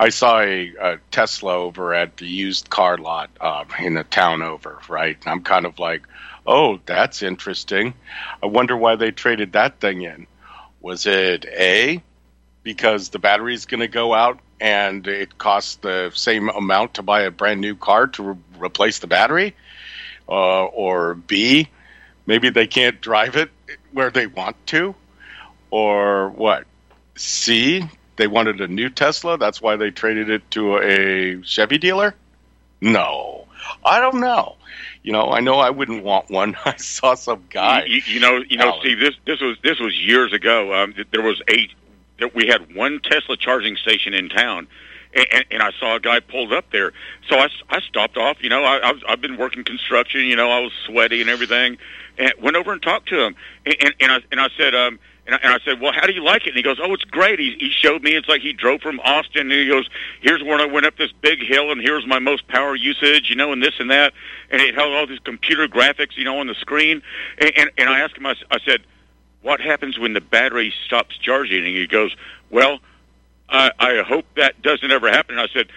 I saw a, a Tesla over at the used car lot uh, in the town over, right? And I'm kind of like, oh, that's interesting. I wonder why they traded that thing in. Was it A, because the battery's going to go out and it costs the same amount to buy a brand new car to re- replace the battery? Uh, or B, maybe they can't drive it where they want to? Or what? C, they wanted a new Tesla. That's why they traded it to a Chevy dealer. No, I don't know. You know, I know I wouldn't want one. I saw some guy. You, you know, you know, Alan. Steve. This this was this was years ago. Um, there was eight. There, we had one Tesla charging station in town, and, and, and I saw a guy pulled up there. So I, I stopped off. You know, I, I was, I've been working construction. You know, I was sweaty and everything, and went over and talked to him. And, and, and I and I said, um, and I, and I said, well, how do you like it? And he goes, oh, it's great. He, he showed me. It's like he drove from Austin, and he goes, here's when I went up this big hill, and here's my most power usage, you know, and this and that, and it held all these computer graphics, you know, on the screen. And, and, and I asked him, I, I said, what happens when the battery stops charging? And he goes, well, I, I hope that doesn't ever happen. And I said,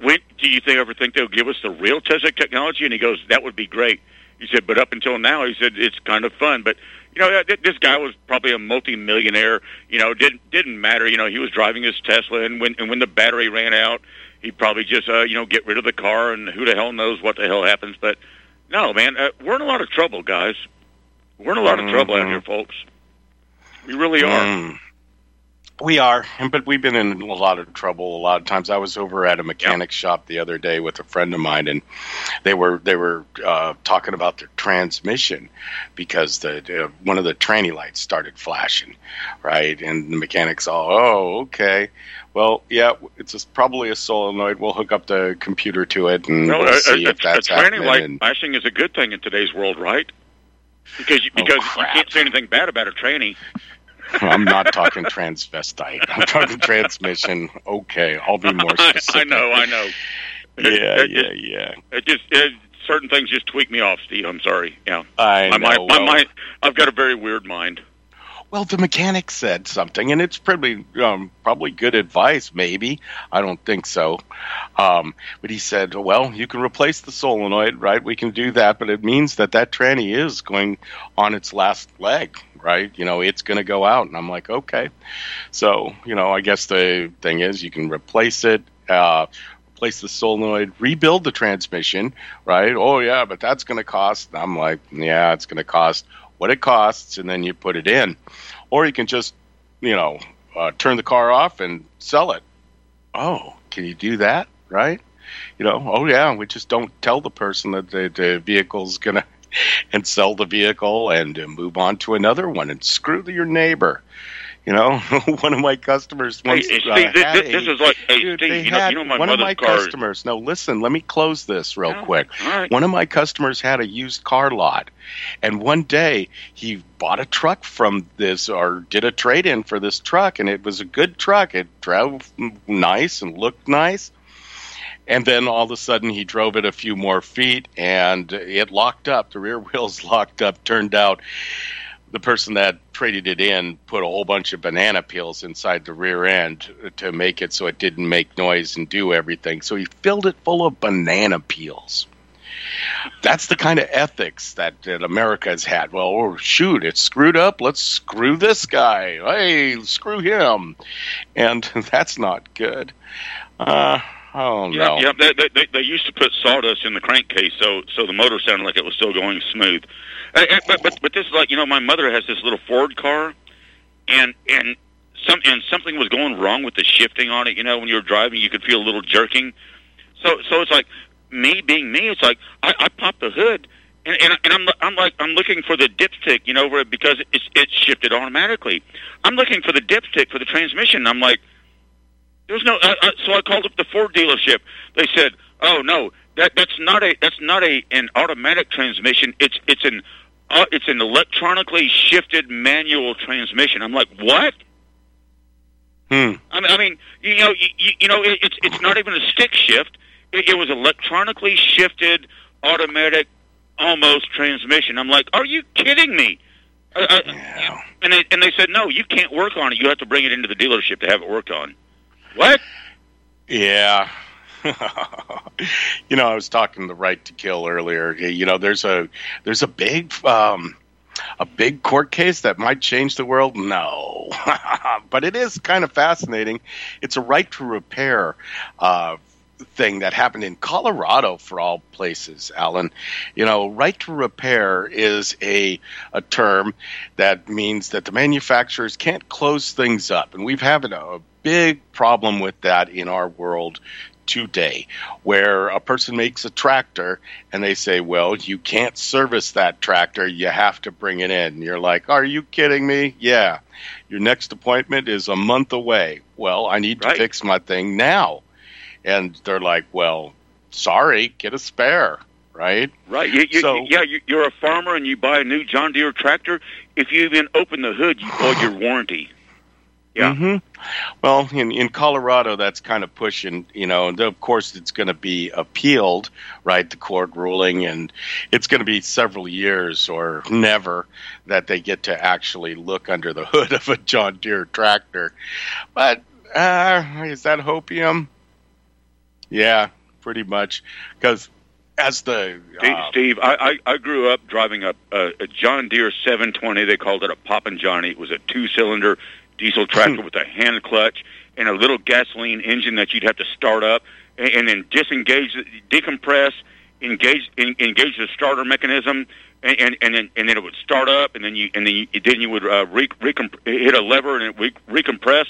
when do you think ever think they'll give us the real Tesla technology? And he goes, that would be great. He said, but up until now, he said it's kind of fun. But you know, th- this guy was probably a multi-millionaire. You know, didn't didn't matter. You know, he was driving his Tesla, and when and when the battery ran out, he'd probably just uh, you know get rid of the car, and who the hell knows what the hell happens. But no, man, uh, we're in a lot of trouble, guys. We're in a lot of trouble out here, folks. We really are. Mm. We are, but we've been in a lot of trouble a lot of times. I was over at a mechanic shop the other day with a friend of mine, and they were they were uh, talking about their transmission because the uh, one of the tranny lights started flashing, right? And the mechanics all, oh, okay, well, yeah, it's probably a solenoid. We'll hook up the computer to it, and No, we'll a, see a, if that's a tranny happening. light and- flashing is a good thing in today's world, right? Because you, Oh, because you can't say anything bad about a tranny. I'm not talking transvestite. I'm talking transmission. Okay, I'll be more specific. I know, I know. Yeah, It- yeah, yeah. It just it, certain things just tweak me off, Steve. I'm sorry. Yeah, I my know. my well, mind. I've got a very weird mind. well, the mechanic said something, and it's probably um, probably good advice. Maybe I don't think so, um, but he said, "Well, you can replace the solenoid, right? We can do that, but it means that that tranny is going on its last leg." Right, you know, it's going to go out, and I'm like, okay. So, you know, I guess the thing is, you can replace it, uh, replace the solenoid, rebuild the transmission, right? Oh yeah, but that's going to cost. I'm like, yeah, it's going to cost what it costs, and then you put it in, or you can just, you know, uh, turn the car off and sell it. Oh, can you do that? Right? You know, oh yeah, we just don't tell the person that the, the vehicle's going to. And sell the vehicle and uh, move on to another one and screw your neighbor. You know, one of my customers once hey, uh, Steve, this, had this, this a- is like, hey, Dude, Steve, you know, you know one of my customers. No, listen, let me close this real quick. all right. One of my customers had a used car lot, and one day he bought a truck from this or did a trade in for this truck, and it was a good truck. It drove nice and looked nice. And then all of a sudden, he drove it a few more feet, and it locked up. The rear wheels locked up. Turned out the person that traded it in put a whole bunch of banana peels inside the rear end to make it so it didn't make noise and do everything. So he filled it full of banana peels. That's the kind of ethics that, that America has had. Well, oh, shoot, it's screwed up. Let's screw this guy. Hey, screw him. And that's not good. Uh, Oh, Don't Yeah, know. yeah. They, they, they, used to put sawdust in the crankcase, so so the motor sounded like it was still going smooth. But but but this is like you know my mother has this little Ford car, and and some and something was going wrong with the shifting on it. You know when you were driving, you could feel a little jerking. So so it's like me being me. It's like I, I pop the hood. And, and, and I'm I'm like I'm looking for the dipstick, you know, where because it's it's shifted automatically. I'm looking for the dipstick for the transmission. I'm like, there's no. Uh, uh, so I called up the Ford dealership. They said, "Oh no, that that's not a that's not a an automatic transmission. It's it's an uh, it's an electronically shifted manual transmission." I'm like, "What?" Hmm. I mean, I mean, you know, you, you know, it, it's it's not even a stick shift. It, it was electronically shifted, automatic, almost transmission. I'm like, "Are you kidding me?" Uh, uh, And they and they said, "No, you can't work on it. You have to bring it into the dealership to have it worked on." What? Yeah. you know, I was talking the right to kill earlier. You know, there's a there's a big um a big court case that might change the world. No. but it is kind of fascinating. It's a right to repair uh thing that happened in Colorado for all places, Alan. You know, right to repair is a a term that means that the manufacturers can't close things up, and we've had a big problem with that in our world today where a person makes a tractor and they say well you can't service that tractor. You have to bring it in. You're like are you kidding me? Yeah. Your next appointment is a month away. Well i need to fix my thing now. And they're like well sorry get a spare. Right? Right. You, you, So- yeah, you, you're a farmer and you buy a new John Deere tractor. If you even open the hood, you void your warranty. Yeah. hmm Well, in in Colorado, that's kind of pushing, you know. And of course, it's going to be appealed, right? The court ruling, and it's going to be several years or never that they get to actually look under the hood of a John Deere tractor. But uh, is that hopium? Yeah, pretty much. Because as the Steve, uh, Steve I, I, I grew up driving a, a, a John Deere 720. They called it a Poppin' Johnny. It was a two-cylinder diesel tractor with a hand clutch and a little gasoline engine that you'd have to start up and, and then disengage, decompress, engage en, engage the starter mechanism, and and and then, and then it would start up, and then you and then you, then you would uh, re, recomp- hit a lever and it would recompress,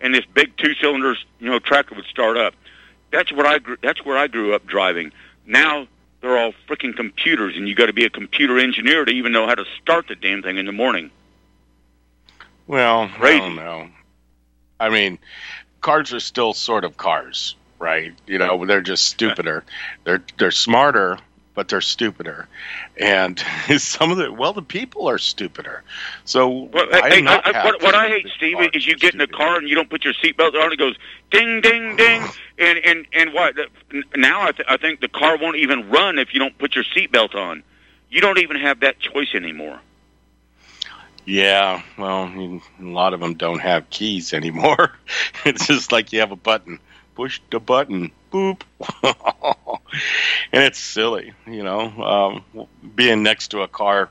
and this big two cylinders you know tractor would start up. That's what I grew, that's where I grew up driving. Now they're all freaking computers, and you got to be a computer engineer to even know how to start the damn thing in the morning. Well. I don't know. I mean, cars are still sort of cars, right? You know, they're just stupider. They're they're smarter, but they're stupider. And some of the well, the people are stupider. So Well, I hey, I, I, what, what I hate, Steve, is you get in a car and you don't put your seatbelt on. It goes ding, ding, ding, and and and what? Now I, th- I think the car won't even run if you don't put your seatbelt on. You don't even have that choice anymore. Yeah, well, mean, a lot of them don't have keys anymore. it's just like you have a button. Push the button. Boop. and it's silly, you know, um, being next to a car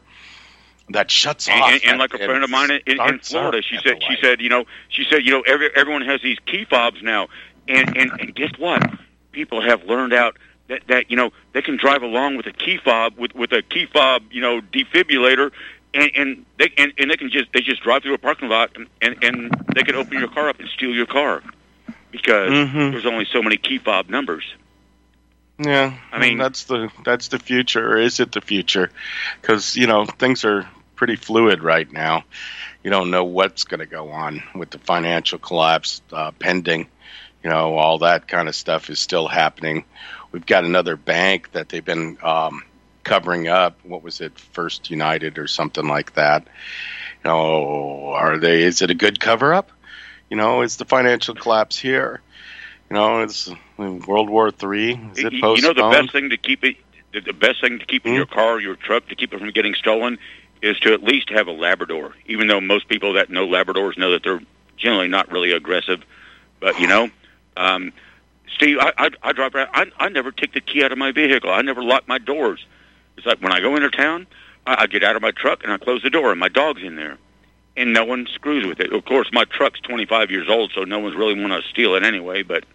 that shuts And, off. and, and like a friend of mine in, in Florida, she said, she said, you know, she said, you know, every, everyone has these key fobs now, and, and and guess what? People have learned out that that you know they can drive along with a key fob with with a key fob, you know, defibrillator. And, and they and, and they can just they just drive through a parking lot and, and, and they can open your car up and steal your car because Mhm. there's only so many key fob numbers. Yeah, I mean- that's the that's the future, or is it the future? Because you know things are pretty fluid right now. You don't know what's going to go on with the financial collapse uh, pending. You know, all that kind of stuff is still happening. We've got another bank that they've been um, covering up. What was it, First United or something like that? You know, are they? Is it a good cover up? You know, is the financial collapse here? You know, it's World War Three. Is it You- you know the best thing to keep it the, best thing to keep in your car or your truck to keep it from getting stolen is to at least have a labrador even though most people that know labradors know that they're generally not really aggressive but you know um steve i i, I drive around I, I never take the key out of my vehicle i never lock my doors it's like when i go into town I, I get out of my truck and i close the door and my dog's in there. And no one screws with it. Of course my truck's 25 years old so no one's really want to steal it anyway but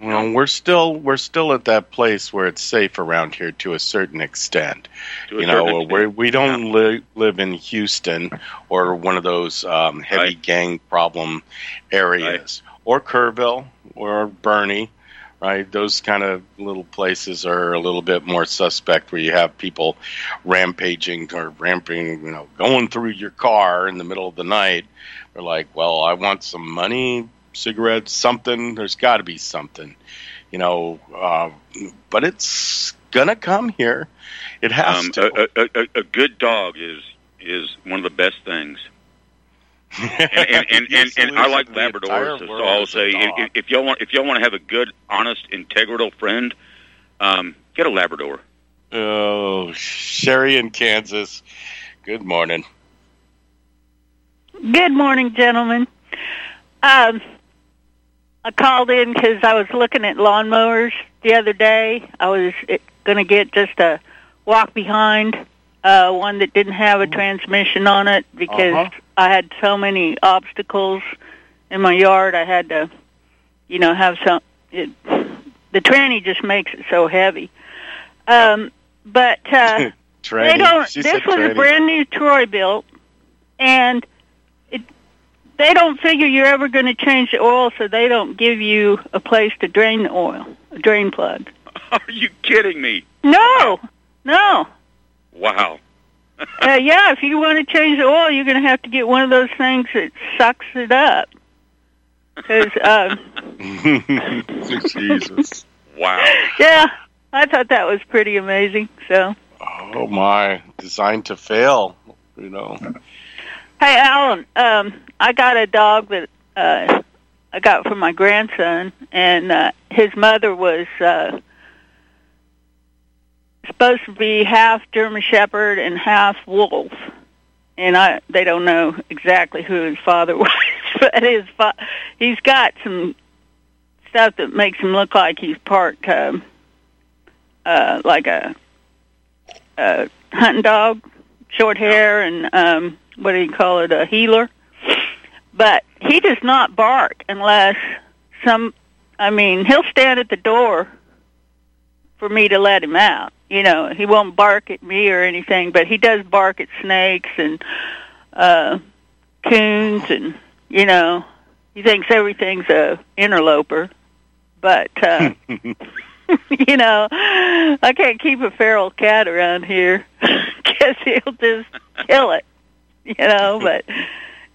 Well, we're still we're still at that place where it's safe around here to a certain extent. A you certain know, extent, where we don't li- live in Houston or one of those um, heavy gang problem areas, or Kerrville or Boerne. Right, those kind of little places are a little bit more suspect, where you have people rampaging or ramping, you know, going through your car in the middle of the night. They're like, "Well, I want some money, cigarettes, something. There's got to be something, you know. Uh, but it's gonna come here. It has um, to. A, a, a good dog is is one of the best things. and and, and, and, and I like The entire Labradors, so I'll say if, if y'all want if y'all want to have a good, honest, integral friend, um, get a Labrador. Oh, Sherry in Kansas. Good morning. Good morning, gentlemen. Um, I called in because I was looking at lawnmowers the other day. I was going to get just a walk behind, uh, one that didn't have a transmission on it because Uh-huh. I had so many obstacles in my yard. I had to, you know, have some. It, the tranny just makes it so heavy. Um, but uh, they don't. She this was tranny. a brand new Troy-Bilt, and it, they don't figure you're ever going to change the oil, so they don't give you a place to drain the oil, a drain plug. Are you kidding me? No, no. Wow. Uh, yeah, if you want to change the oil, you're going to have to get one of those things that sucks it up. Uh, Jesus. Wow. yeah, I thought that was pretty amazing. So, Oh my, designed to fail. You know. Hey, Alan, um, I got a dog that uh, I got from my grandson, and uh, his mother was uh, supposed to be half German Shepherd and half wolf. And I, they don't know exactly who his father was, but his fa- he's got some stuff that makes him look like he's part, um, uh, like a, a hunting dog, short hair, and um, what do you call it, a heeler. But he does not bark unless some. I mean, he'll stand at the door for me to let him out. You know, he won't bark at me or anything, but he does bark at snakes and uh coons and you know, he thinks everything's a interloper. But uh you know, I can't keep a feral cat around here because he'll just kill it. You know, but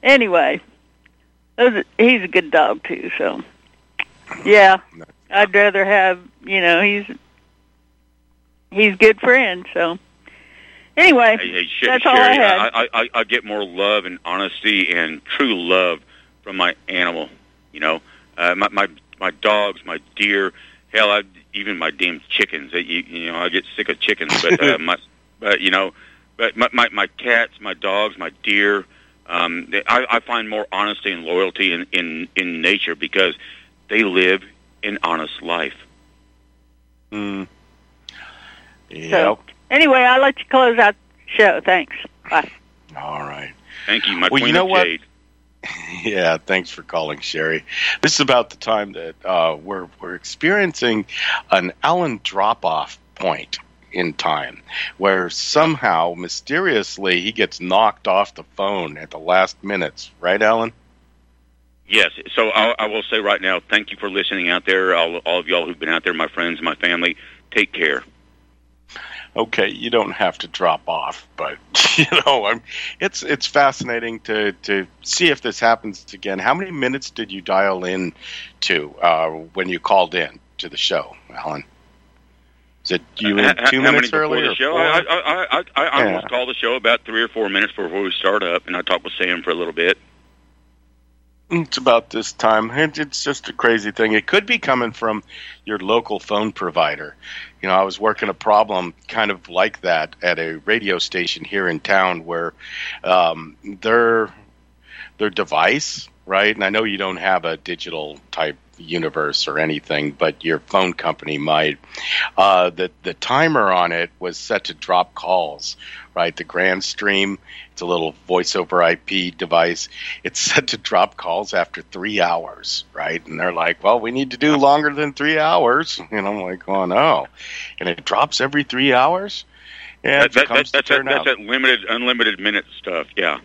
anyway, those are, he's a good dog too. So, yeah, I'd rather have you know he's he's good friend. So, anyway, Hey, hey, Sh- that's all I Sherry, had. I, I, I get more love and honesty and true love from my animal. You know, uh, my my my dogs, my deer, hell, I, even my damn chickens. They, you, you know, I get sick of chickens, but uh, my, but you know, but my my, my cats, my dogs, my deer. Um, they, I, I find more honesty and loyalty in, in in nature because they live an honest life. Mm. So, anyway, I'll let you close out the show. Thanks. Bye. All right. Thank you, my Well, queen you know of what? jade. Yeah, thanks for calling, Sherry. This is about the time that uh, we're we're experiencing an Alan drop-off point in time, where somehow mysteriously he gets knocked off the phone at the last minutes. Right, Alan? Yes. So I, I will say right now, thank you for listening out there. All, all of y'all who've been out there, my friends, my family, take care. Okay, you don't have to drop off, but you know, I'm, it's it's fascinating to to see if this happens again. How many minutes did you dial in to uh, when you called in to the show, Alan? Is it you in two how minutes early the show? I, I, I, I, I Yeah. almost call the show about three or four minutes before we start up, and I talk with Sam for a little bit. It's about this time. It- It's just a crazy thing. It could be coming from your local phone provider. You know, I was working a problem kind of like that at a radio station here in town where um, their their device, right? And I know you don't have a digital type universe or anything, but your phone company might. Uh, the the timer on it was set to drop calls, right? The Grandstream, it's a little voice over IP device. It's set to drop calls after three hours, right? And they're like, "Well, we need to do longer than three hours," and I'm like, "Oh no!" And it drops every three hours. Yeah, that, that, that, that's that, that's that limited, unlimited minute stuff. Yeah.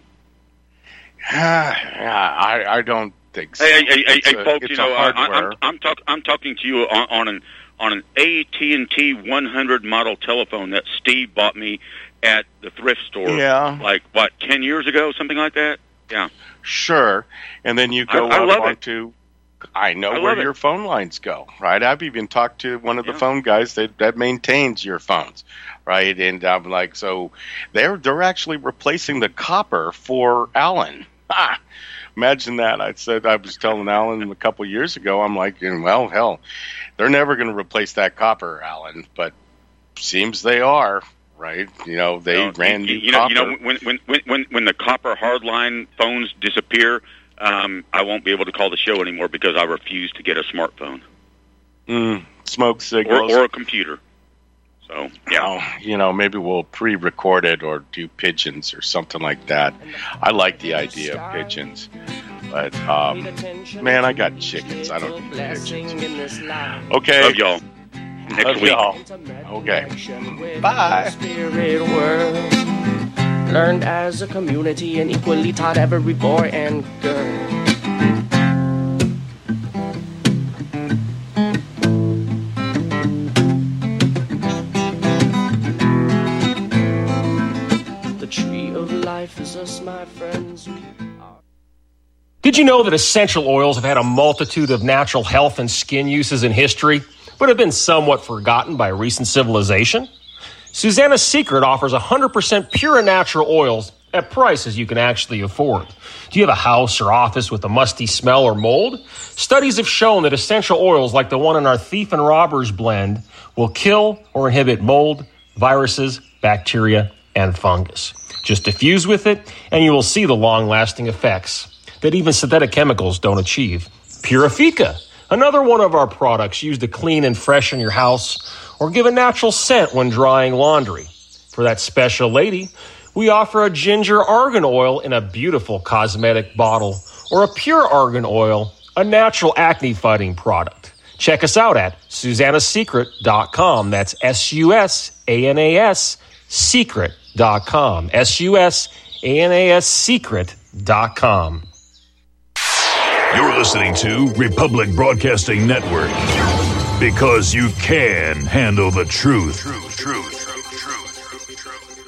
yeah, I, I don't Hey, hey, hey, hey, folks! You know, i i i'm I'm, talk, I'm talking to you on, on an on an AT and T 100 model telephone that Steve bought me at the thrift store. Yeah. Like what, ten years ago, something like that. Yeah. Sure. And then you go I- I out love onto. I know I where it. your phone lines go, right? I've even talked to one of the phone guys that that maintains your phones, right? And I'm like, so they're they're actually replacing the copper for Alan. Ah, imagine that. I said I was telling Alan a couple years ago. I'm like, well, hell, they're never going to replace that copper, Alan. But seems they are, right? You know, they know, ran you, new you know, copper. you know, when when when when when the copper hardline phones disappear, um, I won't be able to call the show anymore because I refuse to get a smartphone Mm, smoke or, or a computer. So yeah, Oh, you know, maybe we'll pre-record it or do pigeons or something like that. I like the idea of pigeons, but um, man, I got chickens. I don't need pigeons. Okay, love y'all. Next Love week. y'all. Okay, bye. spirit world. Learned as a community and equally taught every boy and girl. My friends. Did you know that essential oils have had a multitude of natural health and skin uses in history, but have been somewhat forgotten by recent civilization? Susana's Secret offers 100% pure and natural oils at prices you can actually afford. Do you have a house or office with a musty smell or mold? Studies have shown that essential oils like the one in our Thief and Robbers blend will kill or inhibit mold, viruses, bacteria, and fungus. Just diffuse with it, and you will see the long lasting effects that even synthetic chemicals don't achieve. Purifica, another one of our products used to clean and freshen your house or give a natural scent when drying laundry. For that special lady, we offer a ginger argan oil in a beautiful cosmetic bottle or a pure argan oil, a natural acne fighting product. Check us out at susannasecret.com. That's S U S A N A S secret.com. S U S A N A S secret.com. You're listening to Republic Broadcasting Network because you can handle the truth. Truth, truth.